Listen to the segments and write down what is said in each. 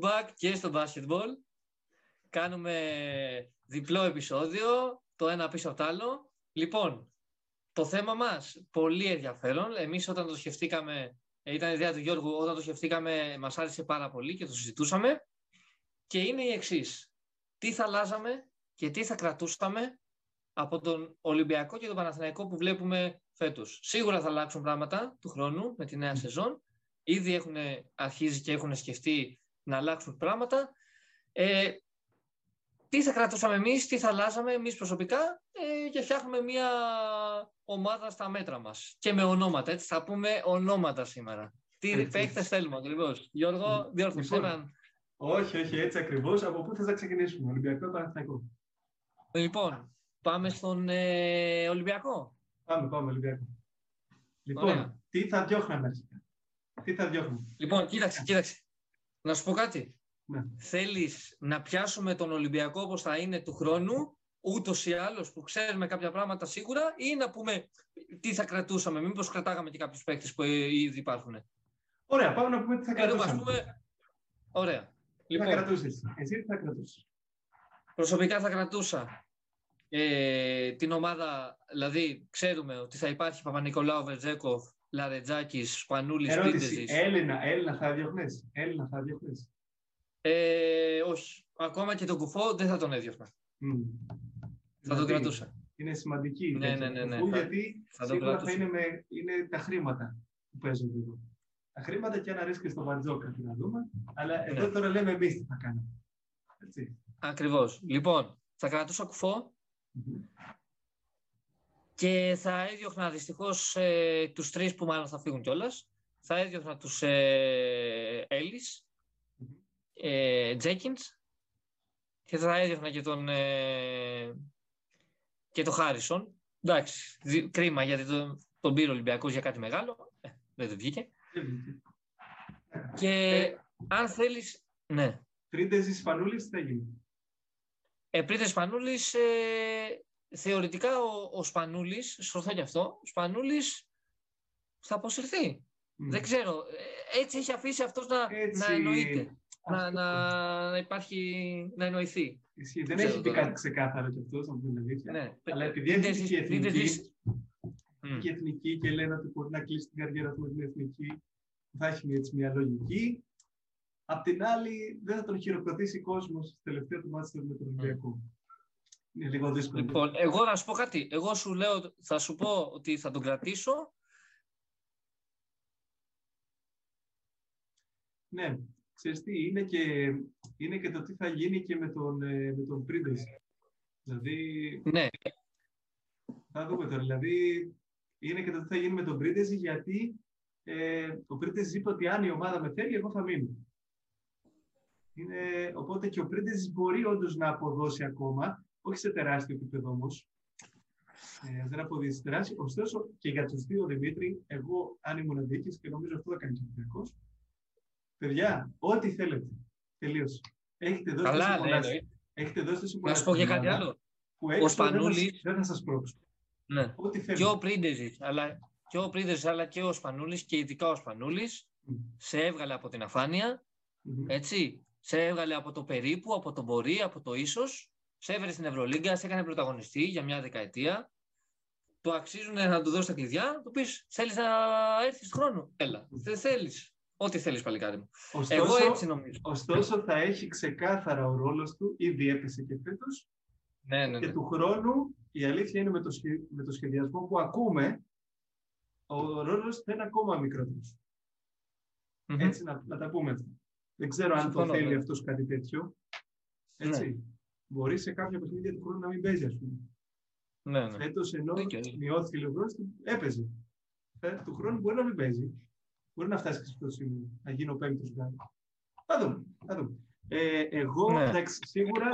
to back και στο basketball. Κάνουμε διπλό επεισόδιο, το ένα πίσω από το άλλο. Λοιπόν, το θέμα μας, πολύ ενδιαφέρον. Εμείς όταν το σκεφτήκαμε, ε, ήταν η ιδέα του Γιώργου, όταν το σκεφτήκαμε μας άρεσε πάρα πολύ και το συζητούσαμε. Και είναι η εξής. Τι θα αλλάζαμε και τι θα κρατούσαμε από τον Ολυμπιακό και τον Παναθηναϊκό που βλέπουμε φέτος. Σίγουρα θα αλλάξουν πράγματα του χρόνου με τη νέα σεζόν. Ήδη έχουν αρχίσει και έχουν σκεφτεί να αλλάξουν πράγματα. Ε, τι θα κρατούσαμε εμείς, τι θα αλλάζαμε εμείς προσωπικά ε, και φτιάχνουμε μια ομάδα στα μέτρα μας. Και με ονόματα, έτσι θα πούμε ονόματα σήμερα. Τι παίχτες θέλουμε ακριβώς. Γιώργο, διόρθωσε Λοιπόν, έναν. Όχι, όχι, έτσι ακριβώς. Από πού θες να ξεκινήσουμε, Ολυμπιακό ή Παναθηναϊκό; Λοιπόν, πάμε στον ε, Ολυμπιακό. Πάμε, πάμε, Ολυμπιακό. Λοιπόν, Ωραία. τι θα διώχναμε αρχικά; Τι θα διώχνουμε; Λοιπόν, κοίταξε, κοίταξε. Να σου πω κάτι. Ναι. Θέλεις να πιάσουμε τον Ολυμπιακό όπως θα είναι του χρόνου, ούτως ή άλλως που ξέρουμε κάποια πράγματα σίγουρα, ή να πούμε τι θα κρατούσαμε, μήπως κρατάγαμε και κάποιους παίκτες που ε, ήδη υπάρχουν. Ωραία, πάμε να πούμε τι θα Εδώ, ας κρατούσαμε. πούμε, ωραία. Τι θα Λοιπόν, κρατούσες. Εσύ τι θα κρατούσες; προσωπικά θα κρατούσα ε, την ομάδα, δηλαδή ξέρουμε ότι θα υπάρχει Παπα-Νικολάου, Βερτζέκοφ, Λαρετζάκης, Σπανούλης, Ερώτηση. Πρίντεζης. Έλληνα, Έλληνα θα διώχνες. Έλληνα θα διώχνες. Ε, όχι. Ακόμα και τον κουφό δεν θα τον έδιωχνα. Μμ. Θα τον Δηλαδή, κρατούσα. Είναι σημαντική. η Ναι, τέτοια ναι, ναι, ναι. κουφού, Θα- γιατί θα τον σίγουρα θα κρατούσα. είναι, με, είναι τα χρήματα που παίζονται εδώ. Τα χρήματα και αν αρέσει και στο Βαρτζόκα τι να δούμε. Αλλά εδώ Ναι. τώρα λέμε εμείς τι θα κάνουμε. Έτσι. Ακριβώς. Λοιπόν, θα κρατούσα κουφό Μμμ. Και θα έδιωχνα δυστυχώς ε, τους τρεις που μάλλον θα φύγουν κιόλας. Θα έδιωχνα τους ε, Έλλης, Μμμ. ε, Τζέκινς και θα έδιωχνα και τον, ε, και τον Χάρισον. Εντάξει, δι- κρίμα γιατί τον, τον πήρε ο Ολυμπιακός για κάτι μεγάλο. Ε, δεν του βγήκε. Δεν βγήκε. Και Ε, αν θέλεις... Ναι. Τρίντεζη Σπανούλη τι θα γίνει; Ε, πριν Σπανούλης, ε, θεωρητικά ο, ο Σπανούλης, σωστό και αυτό, ο Σπανούλης θα αποσυρθεί. Μμ. Δεν ξέρω. Ε, έτσι έχει αφήσει αυτός να, Έτσι, να εννοείται. Να, αυτό. να, να υπάρχει, να εννοηθεί. Ισχύει. Δεν ξέρω έχει πει τώρα. κάτι ξεκάθαρο κι αυτός, να πούμε την αλήθεια. Ναι. Αλλά επειδή έχει Πρίτεζης- και εθνική, Πρίτεζης- Μμ. και εθνική και λένε ότι μπορεί να κλείσει την καριέρα του με την εθνική, θα έχει έτσι μια λογική. Απ' την άλλη, δεν θα τον χειροκροτήσει κόσμος στο τελευταίο του μάτι με τον Ολυμπιακό. Είναι λίγο δύσκολο. Λοιπόν, εγώ να σου πω κάτι. Εγώ σου λέω, θα σου πω ότι θα τον κρατήσω. Ναι, ξέρεις τι, είναι και, είναι και το τι θα γίνει και με τον, ε, με τον Πρίντες. Δηλαδή, Ναι, θα δούμε τώρα. Δηλαδή, είναι και το τι θα γίνει με τον Πρίντες, γιατί ε, ο Πρίντες είπε ότι αν η ομάδα με θέλει, εγώ θα μείνω. Είναι, οπότε και ο Πρίντες μπορεί όντως να αποδώσει ακόμα, όχι σε τεράστιο επίπεδο όμως. Ε, δεν αποδίδεις σε τεράστιο. Ωστόσο, και για τους δύο Δημήτρη, εγώ αν ήμουν διοίκηση και νομίζω αυτό θα κάνει και ο Ολυμπιακός, Παιδιά, ό,τι θέλετε. Τελείωσε. Έχετε δώσει καλά, τόσο ναι, πολλά- εννοείται. έχετε δώσει τόσο Να πολλά σου πω και στην κάτι ομάδα άλλο. Που έξω Σπανούλης- δεν θα, σας- δεν θα σας πρόξω. Ναι. Ό,τι Και θέλετε. ο Πρίντεζης, αλλά και ο Πρίντεζης, αλλά και ο Σπανούλης και ειδικά ο Σπανούλης Μμ. σε έβγαλε από την αφάνεια, Μμμ. έτσι. Σε έβγαλε από το περίπου, από το μπορεί, από το ίσως. Σε έβρε στην Ευρωλίγκα, σε έκανε πρωταγωνιστή για μια δεκαετία. Του αξίζουν να του δώσεις τα κλειδιά, να του πεις: Θέλεις να έρθεις χρόνο; Έλα. Δεν θέλεις. Ό,τι θέλεις, παλικάρι μου. Ωστόσο, Εγώ έτσι νομίζω. ωστόσο, θα έχει ξεκάθαρα ο ρόλος του, ήδη έπεσε και φέτος, Ναι, ναι, και ναι. του χρόνου, η αλήθεια είναι με το, σχε- με το σχεδιασμό που ακούμε, ο ρόλος θα είναι ακόμα μικρότερος. Μμμ. Έτσι, να, να τα πούμε αυτά. Δεν ξέρω αν Συμφωνώ, το θέλει ναι. αυτός κάτι τέτοιο. Έτσι. Μπορεί σε κάποια παιχνίδια του χρόνου να μην παίζει, ας πούμε. ναι, ναι. Φέτος ενώ Δίκιο, δίκιο. μειώθηκε λίγο χρόνος, έπαιζε. Φέτος του χρόνου μπορεί να μην παίζει. Μπορεί να φτάσει και σε αυτό το σημείο, να γίνει ο πέμπτος γκαρντ. Θα δούμε. Θα δούμε. Ε, εγώ, Ναι. εντάξει, σίγουρα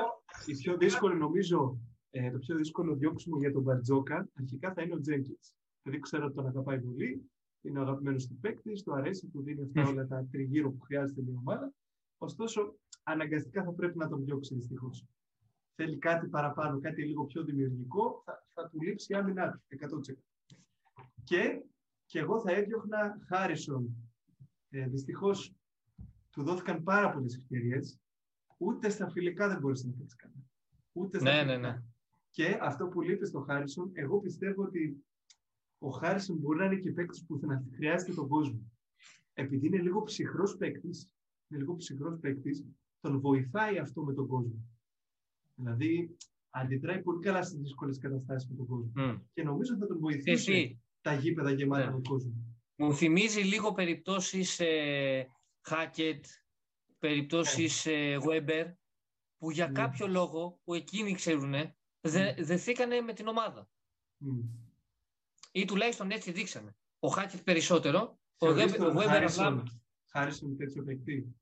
η πιο δύσκολη, νομίζω, ε, το πιο δύσκολο διώξιμο για τον Μπαρτζόκα αρχικά θα είναι ο Τζέγκετς. Δηλαδή ξέρω ότι τον αγαπάει πολύ, είναι ο αγαπημένος του παίκτης, του αρέσει, του δίνει αυτά Μμ. όλα τα τριγύρω που χρειάζεται μια ομάδα. Ωστόσο, αναγκαστικά θα πρέπει να τον διώξει δυστυχώς. Θέλει κάτι παραπάνω, κάτι λίγο πιο δημιουργικό, θα, θα του λείψει η άμυνά του, 100%. Και, και εγώ θα έδιωχνα Χάρισον. Ε, Δυστυχώς του δόθηκαν πάρα πολλές ευκαιρίες. Ούτε στα φιλικά δεν μπορούσε να παίξει καλά. Ούτε στα Ναι, φιλικά. ναι, ναι. Και αυτό που λείπει στο Χάρισον, εγώ πιστεύω ότι ο Χάρισον μπορεί να είναι και παίκτης που θα χρειάζεται τον κόσμο. Επειδή είναι λίγο ψυχρός παίκτης, είναι λίγο ψυχρός παίκτης, τον βοηθάει αυτό με τον κόσμο. Δηλαδή, αντιδράει πολύ καλά στις δύσκολες καταστάσεις με τον κόσμο. Μμ. Και νομίζω θα τον βοηθήσει Εσύ, τα γήπεδα γεμάτα Ναι. με κόσμο. μου θυμίζει λίγο περιπτώσεις ε, Hackett, περιπτώσεις ε, Weber, που για Ναι. κάποιο λόγο που εκείνοι ξέρουν, δε, δεθήκανε με την ομάδα. Μμ. Ή τουλάχιστον έτσι δείξανε. Ο Hackett περισσότερο, ο Θεωρείς Weber, τον ο Weber Χάρισον- απλά, Χάρισον τέτοιο παίκτη;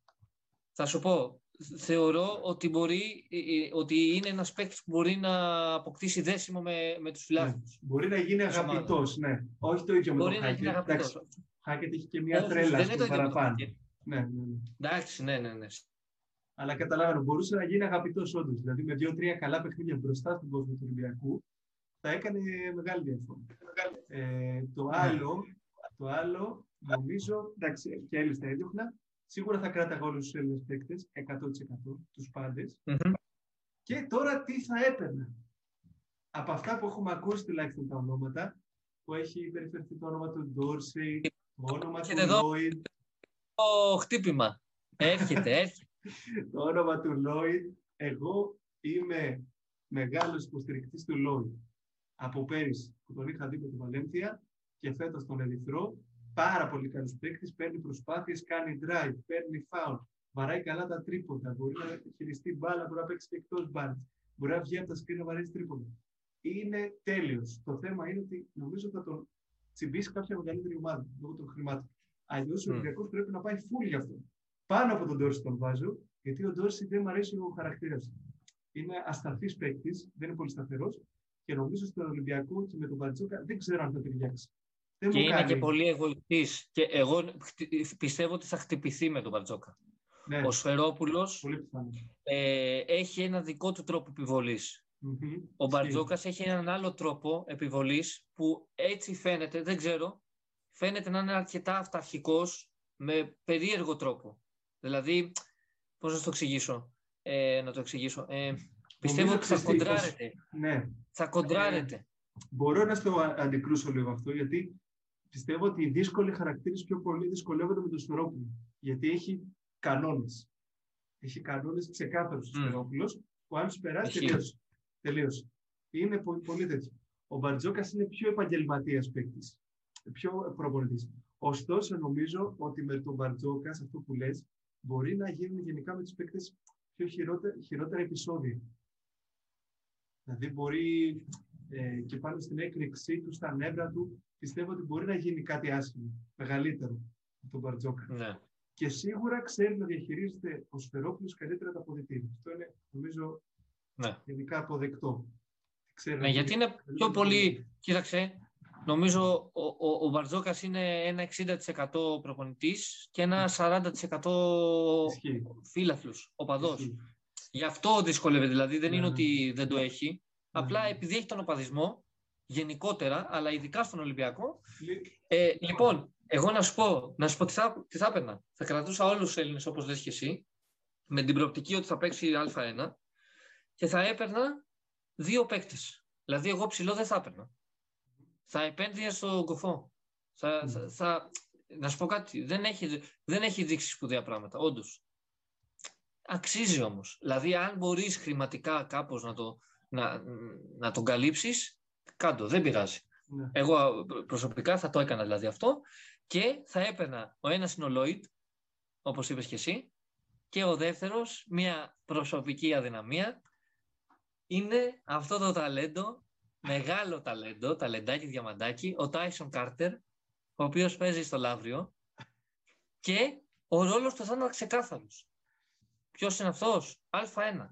θα σου πω, θεωρώ ότι, μπορεί, ε, ε, ότι είναι ένας παίκτης που μπορεί να αποκτήσει δέσιμο με, με τους φιλάθλους. Μπορεί να γίνει Της ομάδας. αγαπητός, ναι. Όχι το ίδιο με Μπορεί τον να γίνει Χάκετ. αγαπητός. Εντάξει, Ο Χάκετ έχει και μια Όχι, τρέλα δεν είναι στο το ίδιο με τον παραπάνω. Hackett. Ναι, ναι, ναι. Εντάξει, ναι, ναι, ναι. Αλλά καταλαβαίνω, μπορούσε να γίνει αγαπητός όντως. Δηλαδή με δύο-τρία καλά παιχνίδια μπροστά στον κόσμο του Ολυμπιακού θα έκανε μεγάλη διαφορά. Ε, το, Ναι. άλλο, το άλλο, νομίζω, εντάξει, και Έλληνε τα έδιωχνα. Σίγουρα θα κράταγα όλου τους Έλληνες παίκτες, 100% τους πάντες. Μμμ. Και τώρα τι θα έπαιρνα. Από αυτά που έχουμε ακούσει τουλάχιστον τα ονόματα, που έχει περιφερθεί το όνομα του Ντόρσεϊ, το όνομα του Έρχεται εδώ. Λόιντ, Το χτύπημα. Έρχεται, έρχεται. το όνομα του Λόιντ, εγώ είμαι μεγάλος υποστηρικτής του Λόιντ. Από πέρυσι που τον είχα δει με τη Βαλένθια και φέτος τον Ερυθρό, πάρα πολύ καλός παίκτης, παίρνει προσπάθειες, κάνει drive, παίρνει foul, βαράει καλά τα τρίποντα, μπορεί να χειριστεί μπάλα, μπορεί να παίξει και εκτός μπάλας, μπορεί να βγει από τα σκριν να βαρέσει τρίποντα. Είναι τέλειος. Το θέμα είναι ότι νομίζω θα τον τσιμπήσει κάποια μεγαλύτερη ομάδα λόγω των χρημάτων. Αλλιώς ο Μμ. Ολυμπιακός πρέπει να πάει full γι' αυτό. Πάνω από τον Ντόρση τον βάζω, γιατί ο Ντόρση δεν μου αρέσει ο χαρακτήρας του. Είναι ασταθής παίκτης, δεν είναι πολύ σταθερός και νομίζω στον Ολυμπιακό και με τον Μπαρτζόκα δεν ξέρω αν θα ταιριάξει. Δεν Και μου είναι κάνεις; και πολύ εγωιστής. Και εγώ χτυ- πιστεύω ότι θα χτυπηθεί με τον Μπαρτζόκα. Ναι, Ο Σφερόπουλος πολύ πιθανό. ε, έχει ένα δικό του τρόπο επιβολής. Μμμ. Ο Μπαρτζόκας έχει έναν άλλο τρόπο επιβολής που έτσι φαίνεται, δεν ξέρω, φαίνεται να είναι αρκετά αυταρχικός με περίεργο τρόπο. Δηλαδή, πώς να το εξηγήσω. Ε, να το εξηγήσω. Ε, πιστεύω Νομίζω ότι θα ξέρεις τι, κοντράρεται. Ναι, Θα κοντράρεται. μπορώ να στο α- αντικρούσω λίγο αυτό, γιατί πιστεύω ότι οι δύσκολοι χαρακτήρες πιο πολύ δυσκολεύονται με τον Σφερόπουλο. Γιατί έχει κανόνες. Έχει κανόνες ξεκάθαρους ο Μμ. Σφερόπουλο, που αν τους περάσει, Ισχύει. τελείωσε. τελείωσε. Είναι πολύ, πολύ τέτοιο. Ο Μπαρτζόκας είναι πιο επαγγελματίας παίκτης. Πιο προπονητής. Ωστόσο, νομίζω ότι με τον Μπαρτζόκας, σε αυτό που λες, μπορεί να γίνουν γενικά με τους παίκτες πιο χειρότερα, χειρότερα επεισόδια. Δηλαδή, μπορεί ε, και πάνω στην έκρηξή του, στα νεύρα του, πιστεύω ότι μπορεί να γίνει κάτι άσχημο, μεγαλύτερο από τον Μπαρτζόκα. Ναι. Και σίγουρα ξέρει να διαχειρίζεται ο Σφερόπουλος καλύτερα τα αποδητήρια. Αυτό είναι, νομίζω, Ναι. γενικά αποδεκτό. Ξέρει Ναι, να γιατί γίνει είναι πιο καλύτερα πολύ, κοίταξε, νομίζω ο, ο, ο Μπαρτζόκας είναι ένα 60% προπονητής και ένα 40% Ισχύει. φίλαθλους, οπαδός. Ισχύει. Γι' αυτό δυσκολεύεται, δηλαδή δεν Ναι, είναι ναι. ότι δεν το έχει. Απλά ναι. επειδή έχει τον οπαδισμό, γενικότερα, αλλά ειδικά στον Ολυμπιακό. Λι- Ε, λοιπόν, εγώ να σου πω, να σου πω τι θα, τι θα έπαιρνα. Θα κρατούσα όλους τους Έλληνες όπως λες και εσύ, με την προοπτική ότι θα παίξει Α1 και θα έπαιρνα δύο παίκτες. Δηλαδή εγώ ψηλό δεν θα έπαιρνα. Θα επένδυα στο κοφό. Θα, Μμ. θα, θα- να σου πω κάτι, δεν έχει, δεν έχει δείξει σπουδαία πράγματα, όντως. Αξίζει όμως. Δηλαδή αν μπορείς χρηματικά κάπως να, το, να, να τον καλύψεις, κάντο, δεν πειράζει. ναι. Εγώ προσωπικά θα το έκανα δηλαδή αυτό και θα έπαιρνα ο ένας είναι ο Λόιτ, όπως είπες και εσύ, και ο δεύτερος, μια προσωπική αδυναμία, είναι αυτό το ταλέντο, μεγάλο ταλέντο, ταλεντάκι διαμαντάκι, ο Τάισον Κάρτερ, ο οποίος παίζει στο Λαύριο και ο ρόλος του θα είναι ξεκάθαρος. Ποιος είναι αυτός; Α1.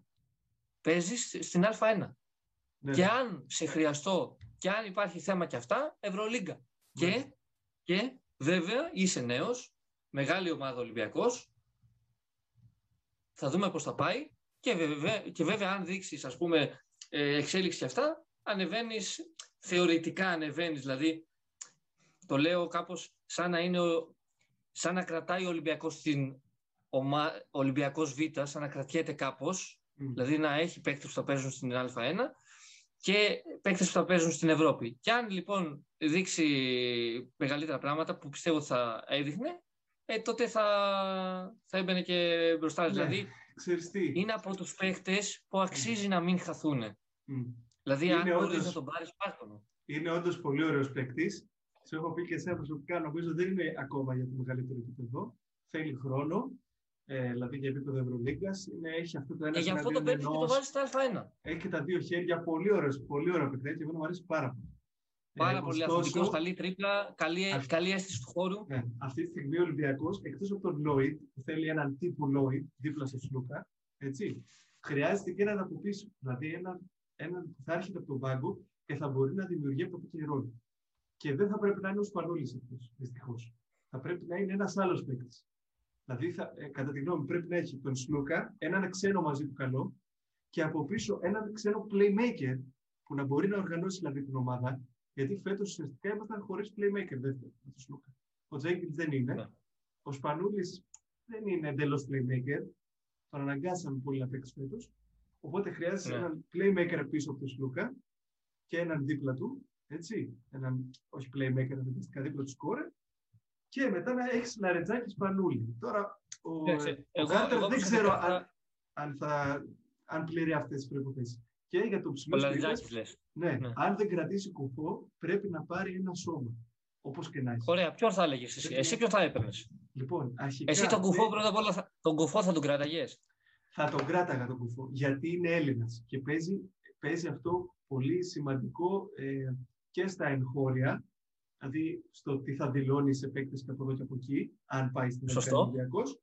Παίζεις στην Α1. Ναι. Και αν σε χρειαστώ και αν υπάρχει θέμα και αυτά, Ευρωλίγκα. Και, Μάλιστα. και βέβαια είσαι νέος, μεγάλη ομάδα Ολυμπιακός, θα δούμε πώς θα πάει και βέβαια, και βέβαια αν δείξεις ας πούμε ε, εξέλιξη και αυτά, ανεβαίνεις, θεωρητικά ανεβαίνεις, δηλαδή το λέω κάπως σαν να είναι ο, σαν να κρατάει ο Ολυμπιακός στην ο Ολυμπιακός Β σαν να κρατιέται κάπως, δηλαδή να έχει παίκτες που θα παίζουν στην Α1 και παίκτες που θα παίζουν στην Ευρώπη. Και αν λοιπόν δείξει μεγαλύτερα πράγματα που πιστεύω θα έδειχνε, ε, τότε θα, θα έμπαινε και μπροστά. Ναι, δηλαδή, είναι από τους παίκτες που αξίζει να μην χαθούν. Δηλαδή, είναι αν όντως, να τον πάρεις, πάρτον. Είναι όντως πολύ ωραίος παίκτης. Σε έχω πει και εσένα προσωπικά, νομίζω δεν είναι ακόμα για το μεγαλύτερο επίπεδο. Θέλει χρόνο. Ε, δηλαδή για επίπεδο Ευρωλίγκας. Έχει αυτό το ένα Και γι' αυτό το παίρνει και το βάζει στα Α1. Έχει και τα δύο χέρια. Πολύ ωραίο, πολύ ωραίο παιχνίδι και εμένα μου αρέσει πάρα πολύ. Πάρα ε, πολύ αθλητικός, καλή τρίπλα, καλή, αυτή, καλή αίσθηση του χώρου. Ναι, αυτή τη στιγμή ο Ολυμπιακός, εκτός από τον Λόιτ, που θέλει έναν τύπο Λόιτ δίπλα στο Σλούκα, έτσι, χρειάζεται και έναν από πίσω. Δηλαδή έναν, έναν που θα έρχεται από τον πάγκο και θα μπορεί να δημιουργεί από εκεί ρόλο. Και δεν θα πρέπει να είναι ο Σπανούλης αυτός, δυστυχώς. Θα πρέπει να είναι ένας άλλος παίκτης. Δηλαδή, θα, ε, κατά τη γνώμη πρέπει να έχει τον Σλούκα, έναν ξένο μαζί του καλό και από πίσω έναν ξένο playmaker που να μπορεί να οργανώσει δηλαδή την ομάδα. Γιατί φέτος ουσιαστικά ήμασταν χωρίς playmaker δεύτερο με τον Σλούκα. Ο Τζέγκιν δεν είναι. Ναι. Ο Σπανούλης δεν είναι εντελώς playmaker. Τον αναγκάσαμε πολύ να παίξει φέτος. Οπότε χρειάζεται ναι. έναν playmaker πίσω από τον Σλούκα και έναν δίπλα του, έτσι, έναν, όχι playmaker, αναγκαστικά δίπλα του σκόρε, και μετά να έχεις λαρετζάκι σπανούλι. Τώρα, ο, ο δεν ξέρω αν, αν, θα, αν πληρεί αυτές τις προποθέσει. Και για το ψηλό ναι, ναι, αν δεν κρατήσει κουφό, πρέπει να πάρει ένα σώμα. Όπως και να έχει. Ωραία, ποιον θα έλεγες εσύ, εσύ ποιον θα έπαιρνες; Λοιπόν, αρχικά, εσύ τον κουφό πρώτα απ' όλα θα, τον κουφό θα τον κράταγες; Θα τον κράταγα τον κουφό, γιατί είναι Έλληνας και παίζει, παίζει αυτό πολύ σημαντικό ε, και στα εγχώρια, δηλαδή στο τι θα δηλώνει σε παίκτες και από εδώ και από εκεί, αν πάει στην Ολυμπιακός.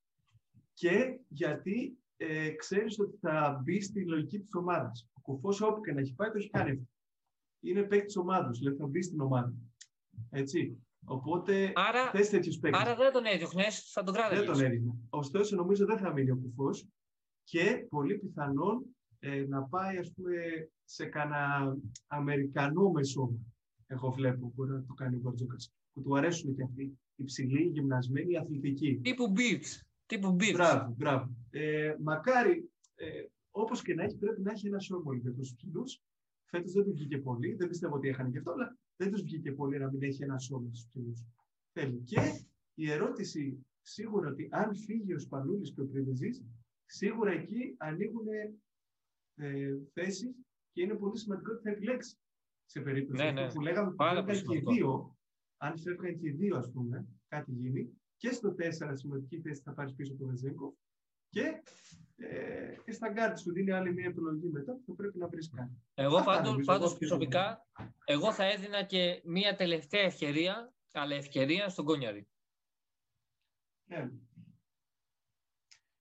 Και γιατί ε, ξέρεις ότι θα μπει στη λογική της ομάδας. Ο κουφός, όπου και να έχει πάει, το έχει κάνει. Είναι παίκτης ομάδας, δηλαδή θα μπει στην ομάδα. Έτσι. Οπότε άρα, θες τέτοιους παίκτες. Άρα δεν τον έδιωχνες, θα τον κράταγες. Δεν τον έδιωχνε. Ωστόσο, νομίζω δεν θα μείνει ο κουφός και πολύ πιθανόν ε, να πάει ας πούμε, σε κανένα Αμερικανό μεσό. Εγώ βλέπω μπορεί να το κάνει ο Μπαρτζούκας. Που του αρέσουν και αυτοί οι ψηλοί, οι γυμνασμένοι, οι αθλητικοί. Τύπου beats. Τύπου beats. Μπράβο, μπράβο. Ε, μακάρι, ε, όπως και να έχει, πρέπει να έχει ένα σώμα για τους ψηλούς. Φέτος δεν τους βγήκε πολύ, δεν πιστεύω ότι έχανε και αυτό, αλλά δεν τους βγήκε πολύ να μην έχει ένα σώμα στους ψηλούς. Θέλει. Και η ερώτηση σίγουρα ότι αν φύγει ο Σπανούλης και ο Πριβεζής, σίγουρα εκεί ανοίγουν ε, θέσεις και είναι πολύ σημαντικό ότι θα επιλέξει σε περίπτωση ναι, ναι. που λέγαμε ότι φεύγαν και δύο, αν φεύγαν και δύο, ας πούμε, κάτι γίνει, και στο 4 σημαντική θέση θα πάρεις πίσω το Βεζένκοφ και, ε, και στα γκαρντ σου δίνει άλλη μια επιλογή μετά που θα πρέπει να βρεις κάτι. Εγώ πάντως, πάντως προσωπικά, εγώ θα έδινα και μια τελευταία ευκαιρία, αλλά ευκαιρία στον Κόνιαρη. Ναι.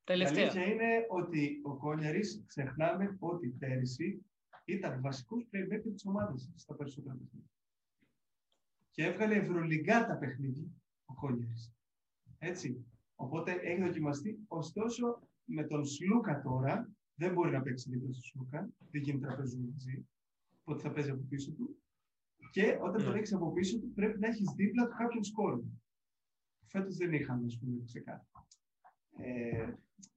Τελευταία. Η αλήθεια είναι ότι ο Κόνιαρης ξεχνάμε ότι πέρυσι ήταν βασικός playmaker της ομάδας στα περισσότερα παιχνίδια. Και έβγαλε ευρωλυγκά τα παιχνίδια ο Κόνιαρης. Έτσι. Οπότε έχει δοκιμαστεί. Ωστόσο, με τον Σλούκα τώρα, δεν μπορεί να παίξει δίπλα στο Σλούκα. Δεν γίνεται να παίζουν μαζί. Οπότε θα παίζει από πίσω του. Και όταν yeah. τον ναι. έχεις από πίσω του, πρέπει να έχεις δίπλα του κάποιον σκόρ. Φέτος δεν είχαμε, ας πούμε, ξεκάθαρα. Ε,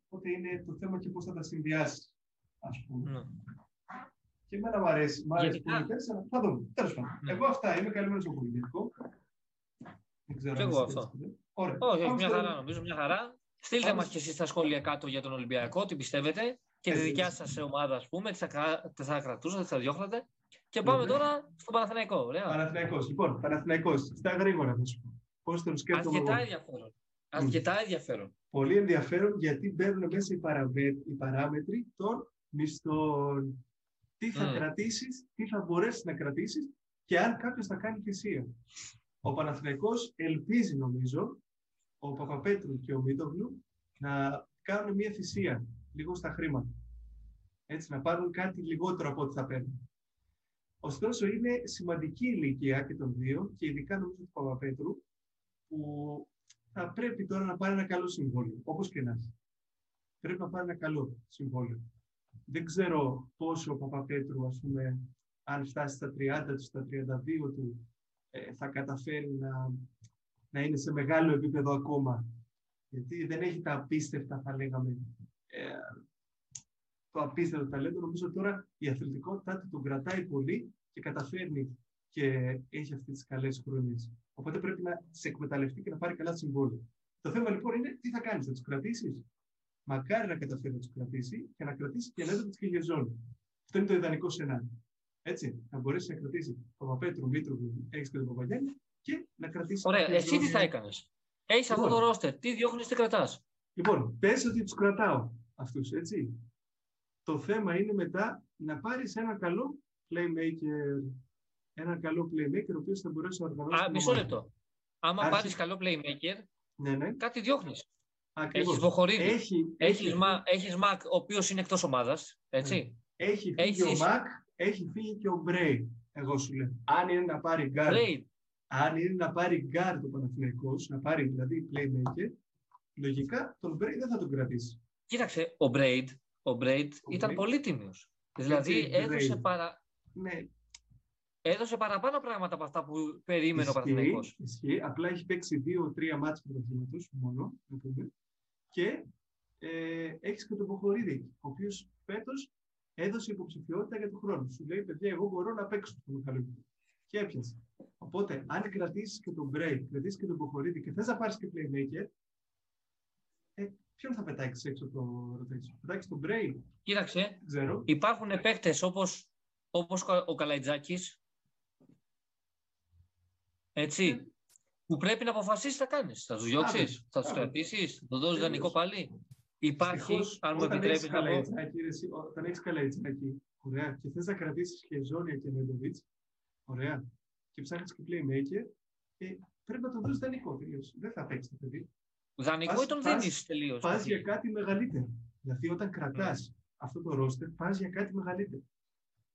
Οπότε είναι το θέμα και πώς θα τα συνδυάσεις, ας πούμε. Ναι. Και εμένα μου αρέσει. Μ' αρέσει πολύ αλλά θα δούμε. Τέλος πάντων. Ναι. Εγώ αυτά είμαι καλυμμένος στο πολιτικό. Δεν ξέρω. Και εγώ αυτό. Ωραία. Όχι, όχι, μια χαρά νομίζω, μια χαρά. Στείλτε μας και εσείς τα σχόλια κάτω για τον Ολυμπιακό, τι πιστεύετε και τη δικιά σας ομάδα, ας πούμε, τι θα, θα κρατούσατε, τι θα διώχνατε. Και πάμε τώρα στο Παναθηναϊκό. Ωραία. Παναθηναϊκός. Λοιπόν, Παναθηναϊκός. Στα γρήγορα θα σου πω. Πώς τον σκέφτομαι. Αρκετά ενδιαφέρον. Αρκετά ενδιαφέρον πολύ ενδιαφέρον γιατί μπαίνουν μέσα οι, οι παράμετροι των μισθών. Τι θα mm. κρατήσεις, τι θα μπορέσεις να κρατήσεις και αν κάποιος θα κάνει θυσία. Ο Παναθηναϊκός ελπίζει νομίζω, ο Παπαπέτρου και ο Μίτογλου, να κάνουν μια θυσία λίγο στα χρήματα. Έτσι, να πάρουν κάτι λιγότερο από ό,τι θα παίρνουν. Ωστόσο, είναι σημαντική ηλικία και των δύο, και ειδικά νομίζω του Παπαπέτρου, που θα πρέπει τώρα να πάρει ένα καλό συμβόλαιο, όπως και να έχει. Πρέπει να πάρει ένα καλό συμβόλαιο. Δεν ξέρω πόσο ο Παπαπέτρου, ας πούμε, αν φτάσει στα 30 του, στα 32 του, ε, θα καταφέρει να, να είναι σε μεγάλο επίπεδο ακόμα Γιατί δεν έχει τα απίστευτα, θα λέγαμε, ε, το απίστευτο ταλέντο. Νομίζω τώρα η αθλητικότητά του τον κρατάει πολύ και καταφέρνει και έχει αυτές τις καλές χρονιέ. Οπότε πρέπει να σε εκμεταλλευτεί και να πάρει καλά συμβόλαια. Το θέμα λοιπόν είναι τι θα κάνεις, θα του κρατήσεις; Μακάρι να καταφέρει να τους κρατήσει και να κρατήσει και ελεύθερο τη Κιλιεζόνη. Αυτό είναι το ιδανικό σενάριο. Έτσι, να μπορέσει να κρατήσει τον Παπέτρου, Μήτρου, έχεις και τον Παπαγιάννη και να κρατήσει. Ωραία, εσύ τι θα έκανες; Έχεις αυτό το ρόστερ, τι διώχνεις, τι κρατάς; Λοιπόν, πες ότι τους κρατάω αυτούς, έτσι. Το θέμα είναι μετά να πάρεις ένα καλό playmaker. Ένα καλό playmaker, ο οποίος θα μπορέσει να οργανώσει. Α, μισό λεπτό. Άμα Άρχι... πάρεις καλό playmaker, ναι, ναι. κάτι διώχνεις. Έχει Βοχορίδη. Έχει, έχεις, έχει... Μακ, ο οποίος είναι εκτός ομάδας. Έτσι; Ναι. Έχει φύγει ο Μακ, έχει φύγει και ο Μπρέι. Εγώ σου λέω. Αν είναι να πάρει γκαρντ. Αν είναι να πάρει γκαρντ το Παναθηναϊκός, να πάρει δηλαδή playmaker, λογικά τον Μπρέι δεν θα τον κρατήσει. Κοίταξε, ο Μπρέι, ο Μπρέι ήταν πολύ τίμιος. Δηλαδή έδωσε, παρα... ναι. έδωσε παραπάνω πράγματα από αυτά που περίμενε ο Παναθηναϊκός. Ισχύει. Απλά έχει παίξει δύο-τρία ματς πρωταθλήματος μόνο. Και ε, έχεις και τον Ποχορίδη, ο οποίος φέτος έδωσε υποψηφιότητα για τον χρόνο. Σου λέει, παιδιά, εγώ μπορώ να παίξω το Μιχαλούκη. Και έπιασε. Οπότε, αν κρατήσεις και τον Μπρέι, κρατήσεις και τον Ποχορίδη και θες να πάρεις και playmaker, ε, ποιον θα πετάξεις έξω το rotation; Πετάξεις τον Bray. Κοίταξε. Ξέρω. Υπάρχουν παίκτες όπως όπως ο Καλαϊτζάκης. Έτσι. Που πρέπει να αποφασίσεις τι θα κάνεις. Θα τους διώξεις, θα τους κρατήσεις, θα τους δώσεις δανεικό πάλι. Υπάρχει, αν μου επιτρέπει να πω. Όταν έχεις καλαϊτζάκι, ωραία, και θες να κρατήσεις και Ζώνια και Νέντοβιτ, ωραία, και ψάχνεις και playmaker, ε, πρέπει να τον δώσεις δανεικό τελείως. Δεν θα παίξεις το παιδί. Δανεικό ή τον δίνεις τελείως. Πας για κάτι μεγαλύτερο. Δηλαδή, όταν κρατάς mm. αυτό το ρόστερ, πας για κάτι μεγαλύτερο.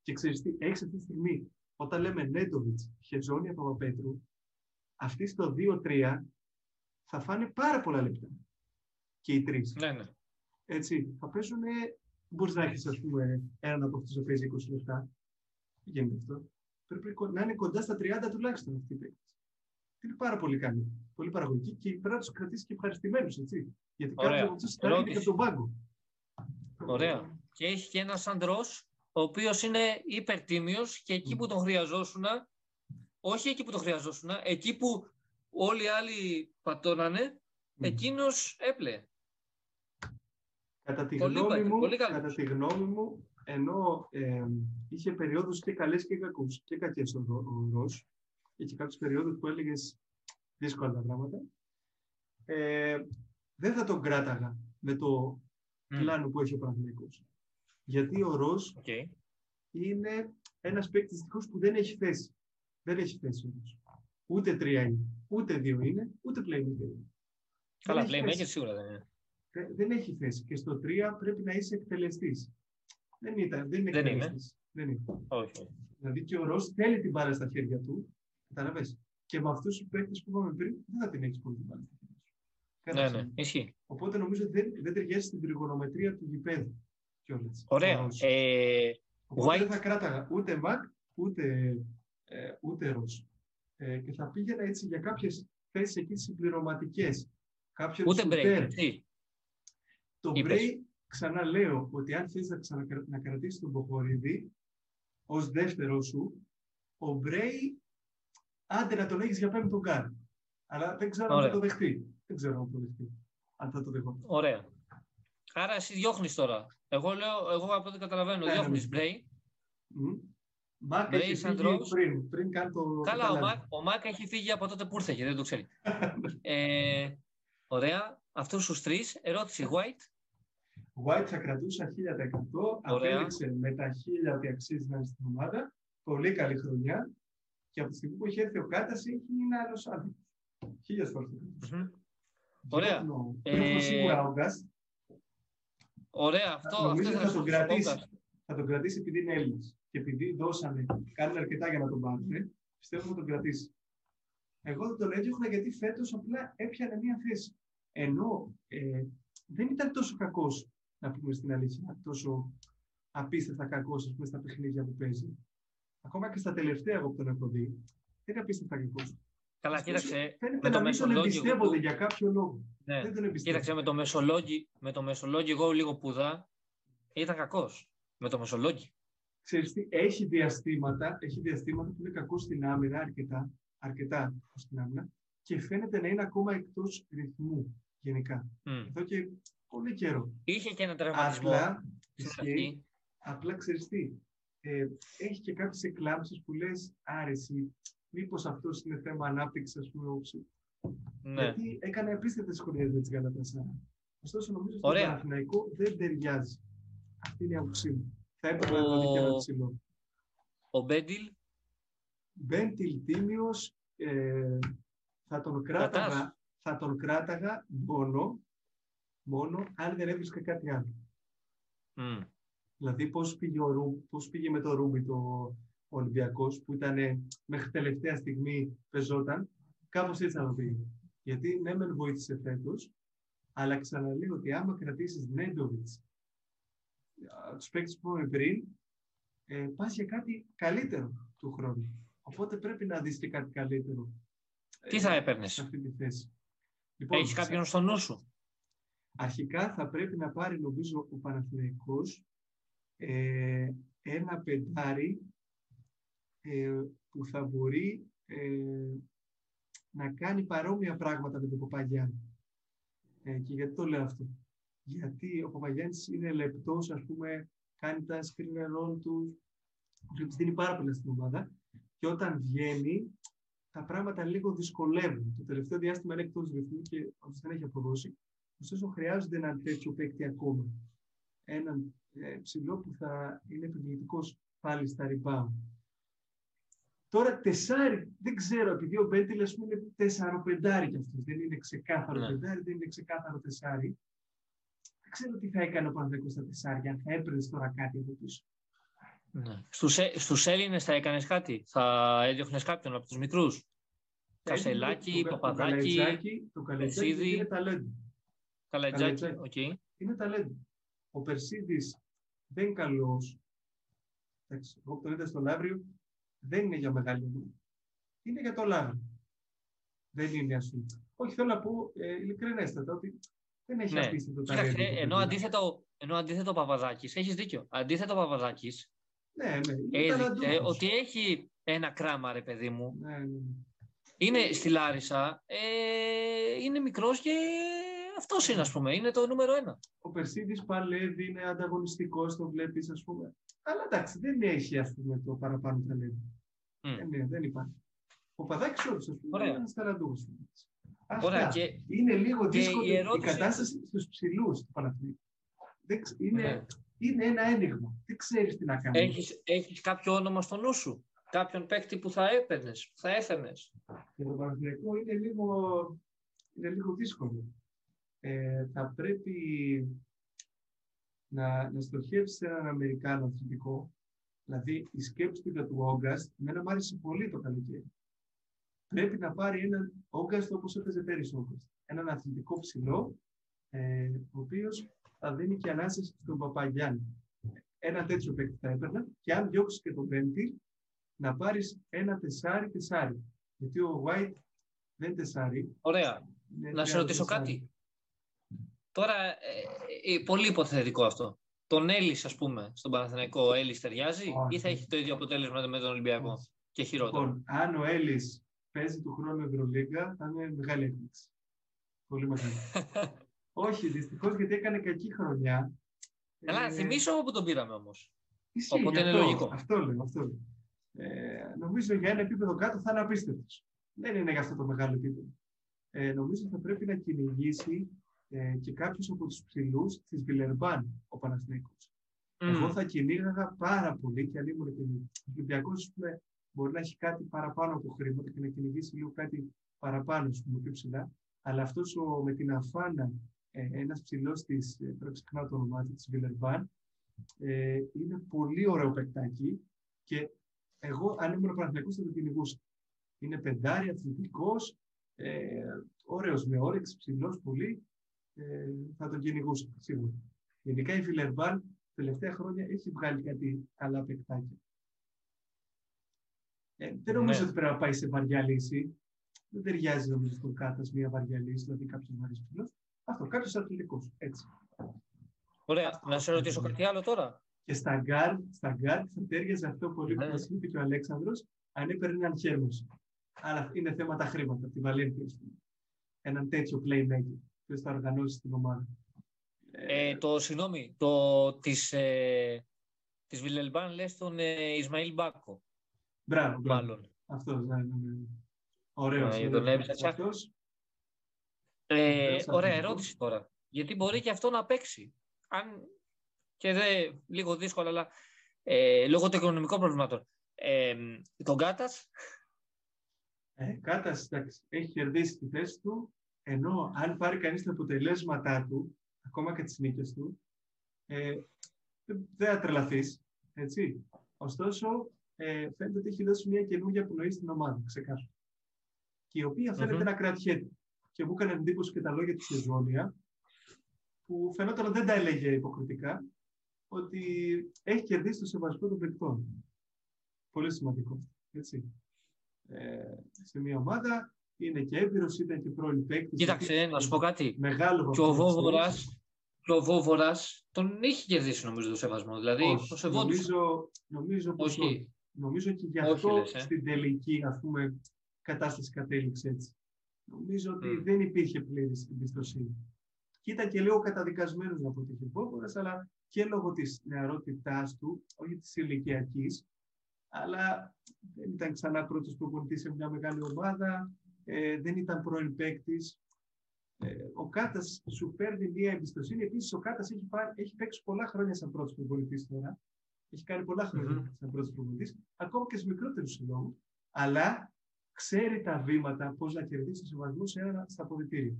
Και ξέρεις τι, έχεις αυτή τη στιγμή, όταν λέμε Νέντοβιτς, Χεζόνια, Παπαπέτρου, αυτοί στο 2-3 θα φάνε πάρα πολλά λεπτά. Και οι τρεις. Ναι, ναι. Έτσι, θα πέσουν. Μπορείς να έχεις, ας πούμε, έναν από αυτούς που παίζει 20 λεπτά. Γίνεται αυτό. Πρέπει να είναι κοντά στα 30 τουλάχιστον αυτοί οι είναι πάρα πολύ καλή. Πολύ παραγωγική και πρέπει να τους κρατήσεις και ευχαριστημένους, έτσι. Γιατί κάποιοι από αυτούς θα και τον πάγκο. Ωραία. Και έχει και ένας αντρό, ο οποίος είναι υπερτίμιος και εκεί που τον χρειαζόσουν, όχι εκεί που τον χρειαζόσουν, εκεί που όλοι οι άλλοι πατώνανε, mm. εκείνος έπλεε. Κατά τη, γνώμη μου, κατά τη γνώμη μου, ενώ ε, είχε περιόδους και καλές και κακούς και κακές ο, ο Ρος, είχε κάποιε περιόδους που έλεγες δύσκολα τα πράγματα. Ε, δεν θα τον κράταγα με το mm. πλάνο που έχει ο Παναθηναϊκός. Γιατί ο Ροζ okay. είναι ένας παίκτης που δεν έχει θέση. Δεν έχει θέση όμως. Ούτε τρία είναι, ούτε δύο είναι, ούτε playmaker είναι. Καλά, playmaker σίγουρα δεν είναι. Δεν έχει θέση. Και στο τρία πρέπει να είσαι εκτελεστής. Δεν, ήταν, δεν είναι εκτελεστής. Δεν είναι. Όχι. Δηλαδή και ο Ροζ θέλει την μπάλα στα χέρια του, Κατάλαβες. Και με αυτούς τους παίκτες που είπαμε πριν, δεν θα την έχεις πολύ την πάλι. Ναι, ναι, ισχύει. Οπότε νομίζω ότι δεν, δεν ταιριάζει στην τριγωνομετρία του γηπέδου. Κιόλας. Ωραία. Ε, Οπότε δεν θα κράταγα ούτε Μακ, ούτε, ε, ούτε Ρος. Ε, και θα πήγαινα έτσι για κάποιες θέσεις εκεί συμπληρωματικές. Ούτε break. Το break, ξαναλέω ότι αν θες να, ξανακρα... να κρατήσεις τον Ποχορίδη ως δεύτερο σου, ο Μπρέι, άντε να τον έχεις για πέμπτο γκαρντ. Αλλά δεν ξέρω αν θα το δεχτεί. Δεν ξέρω αν θα το δεχτεί. Αν θα το δεχτεί. Ωραία. Άρα εσύ διώχνεις τώρα. Εγώ λέω, εγώ από ό,τι καταλαβαίνω, ναι, διώχνεις Μπρέι. Μάκ έχει φύγει πριν, πριν κάνει το... Καλά, ο Μακ, ο Μακ έχει φύγει από τότε που ήρθε και δεν το ξέρει. ε, ωραία. Αυτούς τους τρεις. Ερώτηση, White. White θα κρατούσα 1000%. Απέδειξε με τα 1000 ότι αξίζει να είναι στην ομάδα πολύ καλή χρονιά και από τη στιγμή που έχει έρθει ο Κάτας έχει είναι άλλος άνθρωπος. Χίλιες φορές. Ωραία. Ε... σίγουρα ο Γκάς. Ωραία, αυτό, νομίζω αυτό θα, θα, τον κρατήσει, θα τον κρατήσει επειδή είναι Έλληνας. Και επειδή δώσανε, κάνουν αρκετά για να τον πάρουν, πιστεύω θα τον κρατήσει. Εγώ δεν τον έδιωχνα γιατί φέτος απλά έπιανε μία θέση. Ενώ ε, δεν ήταν τόσο κακός, να πούμε στην αλήθεια, τόσο απίστευτα κακός στα παιχνίδια που παίζει ακόμα και στα τελευταία εγώ που τον έχω δει, δεν είναι απίστευτα κακός. Καλά, Ωστόσο, κοίταξε. Φαίνεται Με το να μην τον Μεσολόγιο. εμπιστεύονται για κάποιο λόγο. Ναι. Δεν τον εμπιστεύονται. Κοίταξε, με το Μεσολόγιο, με το Μεσολόγιο εγώ λίγο πουδά ήταν κακός. Με το Μεσολόγιο. Ξέρεις τι, έχει διαστήματα, έχει διαστήματα που είναι κακό στην άμυνα αρκετά, αρκετά κακός στην άμυνα και φαίνεται να είναι ακόμα εκτός ρυθμού γενικά. Μμ. Εδώ και πολύ καιρό. Είχε και ένα τραυματισμό Απλά, στην ισχύει, αρχή. απλά ξέρεις τι, ε, έχει και κάποιες εκλάμψεις που λες άρεση, μήπως αυτός είναι θέμα ανάπτυξης, ας πούμε, όψη. Ναι. Γιατί έκανε απίστευτες χρονιές με τις Γαλατασάρα. Ωστόσο, νομίζω ότι Ωραία. το Παναθηναϊκό δεν ταιριάζει. Αυτή είναι η άποψή μου. Θα έπρεπε να Ο- το δει και ένα ψηλό. Ο Μπέντιλ, Μπέντιλ Τίμιος, ε, θα, τον κράταγα, Κρατάς. θα τον κράταγα μόνο, μόνο αν δεν έβρισκα κάτι άλλο. μμ, Δηλαδή πώς πήγε, ο Ρου, πώς πήγε με το Ρούμπι το ο Ολυμπιακός που ήταν ε, μέχρι τελευταία στιγμή πεζόταν, κάπως έτσι θα το πήγε. Γιατί ναι μεν βοήθησε φέτος, αλλά ξαναλέω ότι άμα κρατήσεις Νέντοβιτς, α, τους παίκτες που είπαμε πριν, ε, πας για κάτι καλύτερο του χρόνου. Οπότε πρέπει να δεις και κάτι καλύτερο. τι ε, θα έπαιρνες; σε αυτή τη θέση. Λοιπόν, Έχεις κάποιον στο νου σου; Αρχικά θα πρέπει να πάρει νομίζω ο Παναθηναϊκός ε, ένα πεντάρι ε, που θα μπορεί ε, να κάνει παρόμοια πράγματα με τον Παπαγιάννη. Ε, και γιατί το λέω αυτό; Γιατί ο Παπαγιάννης είναι λεπτός, ας πούμε, κάνει τα screen roll τους, τους δίνει πάρα πολλά στην ομάδα και όταν βγαίνει τα πράγματα λίγο δυσκολεύουν. Το τελευταίο διάστημα είναι εκτός ρυθμού και όντως δεν έχει αποδώσει. Ωστόσο, χρειάζονται έναν τέτοιο παίκτη ακόμα. Έναν ε, ψηλό που θα είναι επιβλητικός πάλι στα rebound. Τώρα, τεσάρι, δεν ξέρω, επειδή ο Μπέντιλ, ας πούμε, είναι τεσσαροπεντάρι κι αυτός. Δεν είναι ξεκάθαρο Ναι. πεντάρι, δεν είναι ξεκάθαρο τεσάρι. Δεν ξέρω τι θα έκανε ο Παναθηναϊκός στα τεσσάρια, αν θα έπαιρνες τώρα κάτι από πίσω. Ναι. Στους, Έ- στους Έλληνες θα έκανες κάτι; Θα έδιωχνες κάποιον από τους μικρούς; Κασελάκη, Το- το- Παπαδάκη, Το Καλαϊτζάκη, το Καλαϊτζάκη Περσίδη; είναι ταλέντο. Καλατζάκη. Καλατζάκη. Οκ. είναι ταλέντο. Ο Περσίδης δεν είναι καλός. Εντάξει, εγώ που τον είδα στο Λαύριο, δεν είναι για μεγάλη ομάδα. Είναι για το Λαύριο. Δεν είναι ας πούμε. Όχι, θέλω να πω ε, ειλικρινέστατα ότι δεν έχει Ναι. απίστευτο Κοίταξε, ταλέντο. το ενώ παιδί. αντίθετο, ενώ αντίθετο ο Παπαδάκης, έχεις δίκιο. Αντίθετο ο Παπαδάκης, Ναι, ναι, είναι έδειξε ταλαντούχος. ότι έχει ένα κράμα, ρε παιδί μου. Ναι, ναι. Είναι στη Λάρισα, ε, είναι μικρός και αυτός είναι, ας πούμε. Είναι το νούμερο ένα. Ο Περσίδης παλεύει, είναι ανταγωνιστικός, το βλέπεις, ας πούμε. Αλλά εντάξει, δεν έχει, ας πούμε, το παραπάνω ταλέντο. Μμ. Ε, ναι, δεν υπάρχει. Ο Παδάκης όντως, ας πούμε, Ωραία. είναι ένας ταλαντούχος. Ωραία. Αυτά. Και Είναι λίγο και δύσκολη η η, ερώτηση- κατάσταση στους ψηλούς του Παναθηναϊκού. Δεν ξε- Είναι, Ναι. είναι ένα ένιγμα. Δεν ξέρεις τι να κάνεις; έχεις, έχεις κάποιο όνομα στο νου σου; Κάποιον παίκτη που θα έπαιρνες, που θα έφερνες; Για τον Παναθηναϊκό είναι λίγο, είναι λίγο δύσκολο. Ε, θα πρέπει να, να στοχεύσεις σε έναν Αμερικάνο αθλητικό. Δηλαδή, η σκέψη του για του Όγκαστ, εμένα μου άρεσε πολύ το καλοκαίρι. Πρέπει να πάρει έναν Όγκαστ όπως έπαιζε πέρυσι ο Όγκαστ. Έναν αθλητικό ψηλό, ε, ο οποίος θα δίνει και ανάσες στον Παπαγιάννη. Ένα τέτοιο παίκτη θα έπαιρνα και αν διώξεις και τον Πέμπτη, να πάρεις ένα τεσάρι-τεσάρι. Γιατί ο White δεν είναι τεσάρι. Ωραία. είναι Να σε τριάντα ρωτήσω τεσάρι. κάτι. Τώρα, ε, ε, πολύ υποθετικό αυτό. Τον Έλλης, ας πούμε, στον Παναθηναϊκό, ο Έλλης ταιριάζει Όχι. ή θα έχει το ίδιο αποτέλεσμα με τον Ολυμπιακό Όχι. και χειρότερο; Λοιπόν, αν ο Έλλης παίζει του χρόνου Ευρωλίγκα, θα είναι μεγάλη έκπληξη. Πολύ μεγάλη. Όχι, δυστυχώς γιατί έκανε κακή χρονιά. Καλά, Ε, θυμίσω όπου τον πήραμε όμως. ισχύει, οπότε γι' είναι αυτό, λογικό. Αυτό λέω, αυτό λέω. Ε, νομίζω για ένα επίπεδο κάτω θα είναι απίστευτος. Δεν είναι για αυτό το μεγάλο επίπεδο. Ε, νομίζω θα πρέπει να κυνηγήσει ε, και κάποιου από τους ψηλούς της Βιλερμπάν ο Παναθηναϊκός. Εγώ Μμ. θα κυνήγαγα πάρα πολύ και αν ήμουν και ο Ολυμπιακό μπορεί να έχει κάτι παραπάνω από χρήματα και να κυνηγήσει λίγο κάτι παραπάνω, ας πούμε, πιο ψηλά. Αλλά αυτός με την αφάνα, ε, ένας ψηλός της, ε, τώρα ξεχνάω το όνομά της Βιλερμπάν, ε, είναι πολύ ωραίο παικτάκι και εγώ, αν ήμουν Παναθηναϊκός, θα το κυνηγούσα. Είναι πεντάρι, αθλητικός, ε, ωραίος με όρεξη, ψηλός πολύ. Ε, θα τον κυνηγούσα, σίγουρα. Γενικά η Βιλερμπάν τελευταία χρόνια έχει βγάλει κάτι καλά παικτάκια. Ε, δεν νομίζω Ναι. ότι πρέπει να πάει σε βαριά λύση. Δεν ταιριάζει νομίζω στον Κάτα μια βαριά λύση, δηλαδή κάποιο βαρύ ψηλό. Αυτό, κάποιο αθλητικό. Έτσι. Ωραία. Αυτό, να σε ρωτήσω κάτι άλλο τώρα. Και στα γκαρντ, στα γκαρντ θα ταίριαζε αυτό πολύ που ναι. μας είπε και ο Αλέξανδρος, αν έπαιρνε έναν χέρμος. Αλλά είναι θέματα χρήματα, τη Βαλένθια. Έναν τέτοιο playmaker. Ποιος θα οργανώσει την ομάδα. Ε, το, συγγνώμη, το της, ε, της Βιλελμπάν λες τον ε, Ισμαήλ Μπάκο. Μπράβο, μπράβο. Αυτός, ναι, ναι, ναι. Ωραίος. Ε, τον αυτός. Ε, ωραία ερώτηση τώρα. Γιατί μπορεί και αυτό να παίξει. Αν και δε, λίγο δύσκολο, αλλά ε, λόγω των οικονομικών προβλημάτων. Ε, τον Κάτας. Ε, Κάτας, εντάξει, έχει κερδίσει τη θέση του, ενώ αν πάρει κανείς τα αποτελέσματά του, ακόμα και τις νίκες του, ε, δεν θα τρελαθείς, έτσι. Ωστόσο, ε, φαίνεται ότι έχει δώσει μια καινούργια πνοή στην ομάδα, ξεκάθαρα. Και η οποία να κρατιέται. Και μου έκανε εντύπωση και τα λόγια του Σεζόνια, που φαινόταν δεν τα έλεγε υποκριτικά, ότι έχει κερδίσει το σεβασμό των παικτών. Πολύ σημαντικό. Έτσι. Ε, σε μια ομάδα είναι και έμπειρος, ήταν και πρώην παίκτης. Κοίταξε, να σου πω κάτι. Μεγάλο και ο Βόβορα και ο Βόβορας τον είχε κερδίσει νομίζω το σεβασμό. Δηλαδή το σεβόντουσαν. Νομίζω, νομίζω, Όχι. Νομίζω και γι' αυτό λες, ε. στην τελική ας πούμε, κατάσταση κατέληξε έτσι. Νομίζω ότι mm. δεν υπήρχε πλήρης εμπιστοσύνη. Και ήταν και λίγο καταδικασμένος να αποτύχει ο αλλά και λόγω της νεαρότητάς του, όχι της ηλικιακής, αλλά δεν ήταν ξανά πρώτος προπονητής σε μια μεγάλη ομάδα, ε, δεν ήταν πρώην παίκτης. Ε, ο Κάτας σου παίρνει μια εμπιστοσύνη. Επίσης, ο Κάτας έχει, έχει παίξει πολλά χρόνια σαν πρώτος προπονητής τώρα. Έχει κάνει πολλά χρόνια mm-hmm. σαν πρώτος προπονητής, ακόμα και σε μικρότερους συλλόγου. Αλλά ξέρει τα βήματα πώς να κερδίσει σεβασμό σε ένα στα αποδητήρια.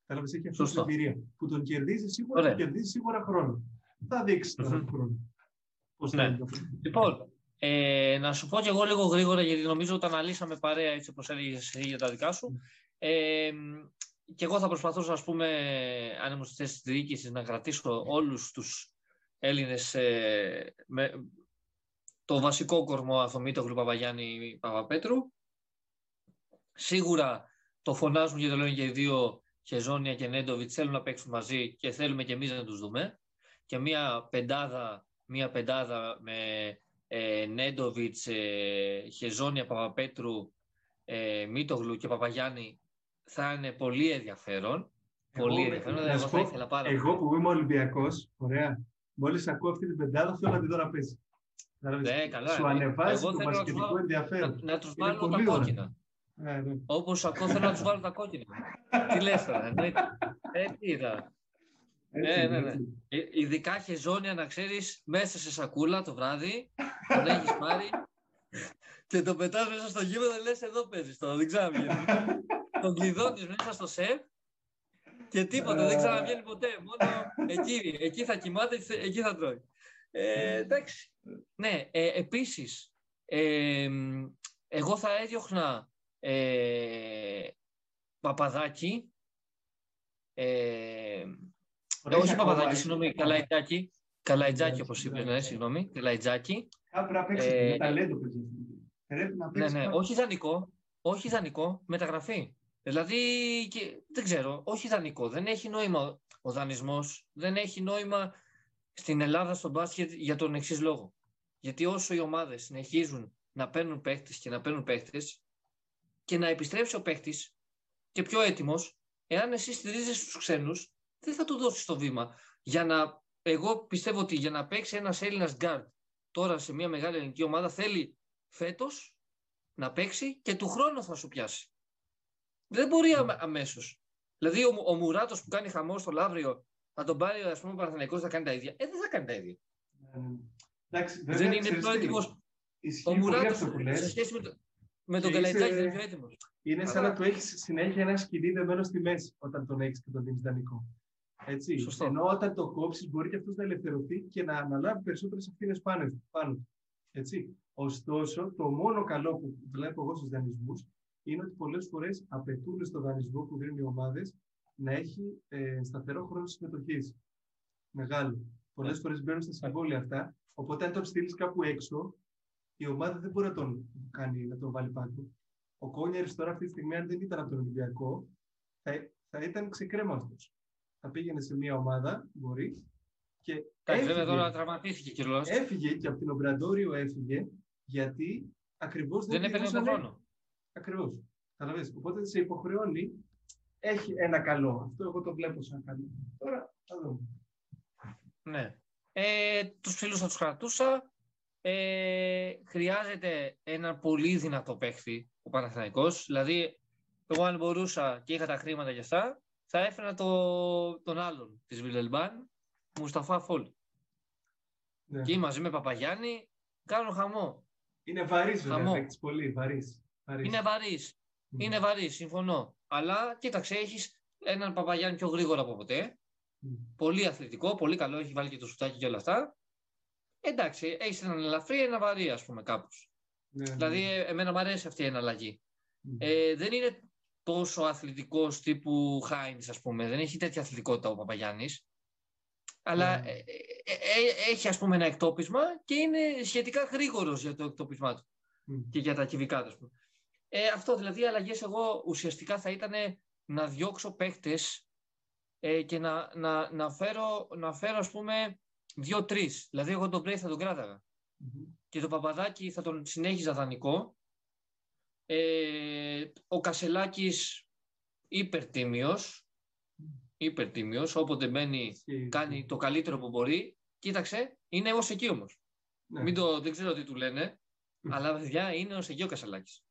Κατάλαβες, έχει αυτή την εμπειρία. Που τον κερδίζει σίγουρα, τον κερδίζει σίγουρα χρόνο. Θα δείξει τώρα mm-hmm. χρόνο. Πώς ναι. Λοιπόν, ε, να σου πω και εγώ λίγο γρήγορα, γιατί νομίζω ότι αναλύσαμε παρέα έτσι όπως έλεγες για τα δικά σου. Ε, και εγώ θα προσπαθούσα, ας πούμε, αν ήμουν στη θέση της διοίκησης, να κρατήσω όλους τους Έλληνες ε, με το βασικό κορμό Αθωμήτωγλου Παπαγιάννη Παπαπέτρου. Σίγουρα το φωνάζουν και το λένε και οι δύο Χεζόνια και Νέντοβιτς θέλουν να παίξουν μαζί και θέλουμε και εμείς να τους δούμε. Και μια πεντάδα, μια πεντάδα με ε, Νέντοβιτς, ε, Χεζόνια, Παπαπέτρου, ε, Μίτογλου και Παπαγιάννη θα είναι πολύ ενδιαφέρον. Εγώ, πολύ ενδιαφέρον. Εγώ, θα ήθελα πάρα εγώ που είμαι Ολυμπιακός, ωραία, μόλις ακούω αυτή την πεντάδα, θέλω να την δω να παίζει. Ναι, καλά. Σου ανεβάζει το μπασκετικό ενδιαφέρον. Να, να τους βάλω τα κόκκινα. Ναι, ναι. Όπως ακούω, θέλω να τους βάλω τα κόκκινα. τι λες τώρα, εννοείται. Ε, τι είδα. Ναι, ναι, ναι. Ε, ειδικά χεζόνια να ξέρεις μέσα σε σακούλα το βράδυ, τον έχεις πάρει και το πετάς μέσα στο γήπεδο λες εδώ παίζεις τώρα, δεν ξέρω γιατί. τον κλειδώνεις μέσα στο σεφ και τίποτα, δεν ξαναβγαίνει ποτέ. Μόνο εκεί, εκεί θα κοιμάται, εκεί θα τρώει. Ε, εντάξει. Ναι, ε, επίσης, ε, εγώ θα έδιωχνα ε, παπαδάκι, ε, όχι Παπαδάκη, συγγνώμη, Καλαϊτζάκη. Καλαϊτζάκη, όπως είπες, ναι, συγγνώμη. Καλαϊτζάκη. Κάπου να παίξεις ε, με ταλέντο, Πρέπει να παίξει. Ναι, ναι, όχι ιδανικό. Όχι ιδανικό, μεταγραφή. Δηλαδή, και, δεν ξέρω, όχι ιδανικό. Δεν έχει νόημα ο δανεισμός. Δεν έχει νόημα στην Ελλάδα στο μπάσκετ για τον εξής λόγο. Γιατί όσο οι ομάδες συνεχίζουν να παίρνουν παίχτες και να παίρνουν παίχτες και να επιστρέψει ο παίχτης και πιο έτοιμος, εάν εσύ στηρίζεσαι στους ξένους, δεν θα του δώσεις το βήμα. Για να, εγώ πιστεύω ότι για να παίξει ένας Έλληνας γκαρντ τώρα σε μια μεγάλη ελληνική ομάδα θέλει φέτος να παίξει και του χρόνου θα σου πιάσει. Δεν μπορεί mm. αμέσως. Δηλαδή ο, ο Μουράτος που κάνει χαμό στο Λαύριο θα τον πάρει ας πούμε, ο Παναθηναϊκός θα κάνει τα ίδια. Ε, δεν θα κάνει τα ίδια. Mm. δεν είναι πιο έτοιμος. Ο Μουράτος σε σχέση με, το, με τον Καλαϊτζάκη δεν είναι πιο έτοιμος. Είναι σαν να του έχεις συνέχεια ένα σκηνή δεμένο στη μέση όταν τον έχεις και τον δίνεις δανεικό. Έτσι. Σωστό. Ενώ όταν το κόψεις, μπορεί και αυτός να ελευθερωθεί και να αναλάβει περισσότερες ευθύνες πάνω, πάνω. Έτσι. Ωστόσο, το μόνο καλό που βλέπω εγώ στους δανεισμούς είναι ότι πολλές φορές απαιτούν στο δανεισμό που δίνουν οι ομάδες να έχει ε, σταθερό χρόνο συμμετοχής. Μεγάλο. Πολλές ναι. φορές μπαίνουν στα συμβόλαια αυτά. Οπότε, αν τον στείλεις κάπου έξω, η ομάδα δεν μπορεί να τον κάνει, να τον βάλει πάνω. ο Κόνιαρης τώρα αυτή τη στιγμή, αν δεν ήταν από τον Ολυμπιακό, θα, θα ήταν ξεκρέμαστος. Θα πήγαινε σε μια ομάδα, μπορεί, και Εντάξει, βέβαια τώρα τραυματίστηκε κιόλας. Έφυγε και από την Ομπραντόριο έφυγε, γιατί ακριβώς δεν, δεν έπαιρνε τον χρόνο. Ακριβώς. Καταλαβαίνεις. Οπότε σε υποχρεώνει, έχει ένα καλό. Αυτό εγώ το βλέπω σαν καλό. Τώρα θα δούμε. Ναι. Ε, τους φίλους θα τους κρατούσα. Ε, χρειάζεται ένα πολύ δυνατό παίχτη ο Παναθηναϊκός. Δηλαδή, εγώ αν μπορούσα και είχα τα χρήματα για αυτά, θα έφερα το, τον άλλον της Βιλελμπάν, Μουσταφά Φόλ. Ναι. Και μαζί με Παπαγιάννη κάνω χαμό. Είναι βαρύς βέβαια, πολύ βαρύς. Είναι βαρύς. Mm. Είναι βαρύς, συμφωνώ. Αλλά κοίταξε, έχεις έναν Παπαγιάννη πιο γρήγορα από ποτέ. Mm. Πολύ αθλητικό, πολύ καλό, έχει βάλει και το σουτάκι και όλα αυτά. Εντάξει, έχεις έναν ελαφρύ, ένα βαρύ, ας πούμε, κάπως. Ναι, δηλαδή, ναι. εμένα μου αρέσει αυτή η εναλλαγή. Mm. Ε, δεν είναι τόσο αθλητικός τύπου Χάινς, ας πούμε. Δεν έχει τέτοια αθλητικότητα ο Παπαγιάννης. Αλλά ναι. ε, ε, ε, έχει, ας πούμε, ένα εκτόπισμα και είναι σχετικά γρήγορος για το εκτόπισμά του και για τα κυβικά του. Ε, αυτό δηλαδή, οι αλλαγές εγώ ουσιαστικά θα ήταν να διώξω παίχτε ε, και να, να, να, φέρω, να φέρω ας πούμε δύο-τρει. Δηλαδή, εγώ τον Μπρέι θα τον κράταγα. Mm-hmm. Και το Παπαδάκι θα τον συνέχιζα δανεικό. Ε, ο Κασελάκης υπερτίμιος, υπερτίμιος, όποτε μπαίνει κάνει το καλύτερο που μπορεί. Κοίταξε, είναι ως εκεί όμως. Ναι. Μην το, δεν ξέρω τι του λένε, αλλά παιδιά είναι ως εκεί ο Κασελάκης.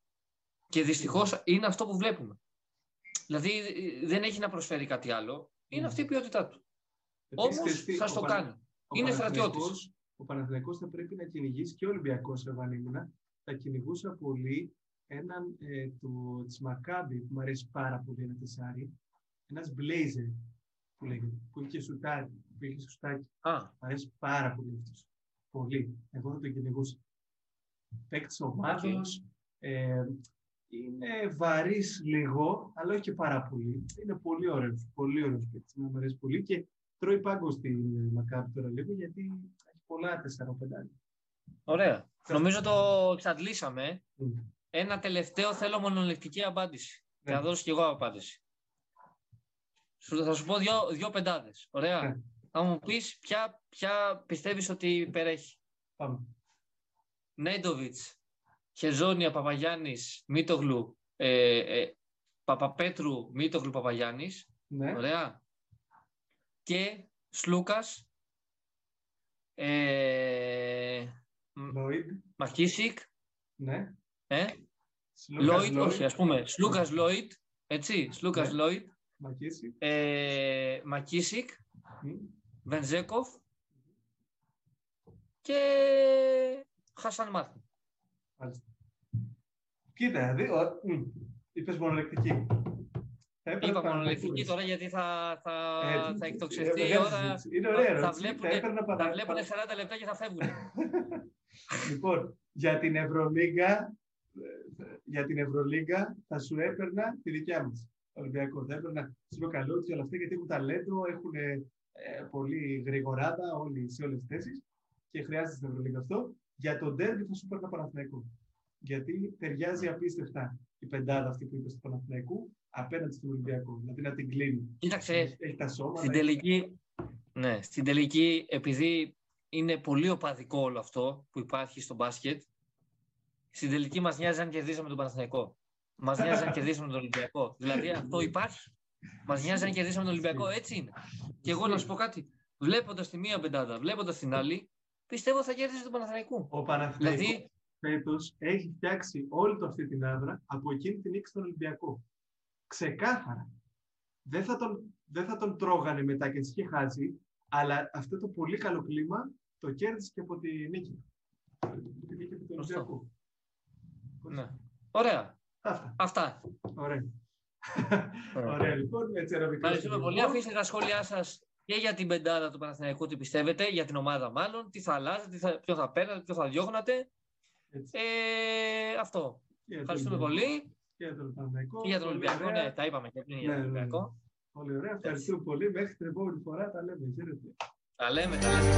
Και δυστυχώς είναι αυτό που βλέπουμε. Δηλαδή δεν έχει να προσφέρει κάτι άλλο. Είναι αυτή η ποιότητά του. Όμως θα στο κάνει. Είναι στρατιώτης. Ο Παναθηναϊκός θα πρέπει να κυνηγήσει και ο Ολυμπιακός σε Βανίμουνα. Θα κυνηγούσα πολύ έναν ε, του, της Μακάμπη που μου αρέσει πάρα πολύ ένα τεσάρι. Ένας Blazer που λέγεται, που είχε σουτάκι, που είχε σουτάκι. Α. Μου αρέσει πάρα πολύ αυτός. Πολύ. Εγώ θα τον κυνηγούσα. Παίκτης ομάδος, ε, είναι βαρύς λίγο, αλλά όχι και πάρα πολύ. Είναι πολύ ωραίος. Πολύ ωραίος παίκτης. Μου αρέσει πολύ και τρώει πάγκο στην Μακάπη τώρα λίγο γιατί έχει πολλά 4-5. Ωραία. Νομίζω το εξαντλήσαμε. Mm. Ένα τελευταίο θέλω μονολεκτική απάντηση. Ναι. Θα δώσω κι εγώ απάντηση. Θα σου πω δύο, δύο πεντάδες. Ωραία. Ναι. Θα μου πεις ποια, ποια πιστεύεις ότι υπερέχει; Πάμε. Νέντοβιτς, Χεζόνια Παπαγιάννης Μήτογλου ε, ε, Παπαπέτρου Μήτογλου Παπαγιάννης. Ναι. Ωραία. Και Σλούκας ε, Μακίσικ. Ναι. Ε, Λόιτ, όχι, ας πούμε. Σλούκας Λόιτ. Έτσι, Σλούκας ναι. Λόιτ. Μακίσικ. Ε, Μακίσικ. Βενζέκοφ. Και Χασάν Μάρτιν. Κοίτα, δύο. Είπες μονολεκτική. Είπα μονολεκτική τώρα γιατί θα, θα, ε, θα εκτοξευτεί η ώρα. Είναι ωραία θα, βλέπουν, θα βλέπουν 40 λεπτά και θα φεύγουν. λοιπόν, για την Ευρωλίγκα, για την Ευρωλίγκα θα σου έπαιρνα τη δικιά μας. Ολυμπιακό. Θα έπαιρνα στο καλό του όλα αυτά γιατί έχουν ταλέντο, έχουν ε, πολύ γρηγοράδα όλοι σε όλες τις θέσεις και χρειάζεται στην Ευρωλίγκα αυτό. Για τον Ντέρμπι θα σου παίρνω Παναθηναϊκό. Γιατί ταιριάζει απίστευτα η πεντάδα αυτή που είπε στο Παναθηναϊκού απέναντι στον Ολυμπιακό. Δηλαδή να την κλείνει. Κοίταξε, έχει τα σώματα. Στην τελική, ναι, στην τελική, επειδή είναι πολύ οπαδικό όλο αυτό που υπάρχει στο μπάσκετ, στην τελική μας νοιάζει αν κερδίσαμε τον Παναθηναϊκό. Μας νοιάζει αν κερδίσαμε τον Ολυμπιακό. Δηλαδή αυτό υπάρχει. Μας νοιάζει αν κερδίσαμε τον Ολυμπιακό. Έτσι είναι. Και εγώ να σου πω κάτι. Βλέποντας τη μία πεντάδα, βλέποντας την άλλη, πιστεύω θα κέρδισε τον Παναθηναϊκό. Ο Παναθηναϊκός δηλαδή, φέτος έχει φτιάξει όλη του αυτή την άδρα από εκείνη την νίκη στον Ολυμπιακό. Ξεκάθαρα. Δεν θα τον, δεν θα τον τρώγανε μετά και είχε χάσει, αλλά αυτό το πολύ καλό κλίμα το κέρδισε και από τη νίκη. Τη νίκη του Ολυμπιακού. Ναι. Ωραία. Αυτά. Αυτά. Ωραία. Ωραία, λοιπόν. Έτσι, Ευχαριστούμε πολύ. Αφήστε τα σχόλιά σας και για την πεντάδα του Παναθηναϊκού τι πιστεύετε, για την ομάδα μάλλον, τι θα αλλάζετε, ποιο θα παίρνατε, ποιο θα διώχνατε. Ε, αυτό. Και Ευχαριστούμε πολύ. Και για τον Παναθηναϊκό. Για τον Ολυμπιακό, ναι, τα είπαμε και πριν ναι, ναι, ναι. Πολύ ωραία, ευχαριστούμε πολύ. Μέχρι την επόμενη φορά τα λέμε. Τα λέμε, τα λέμε.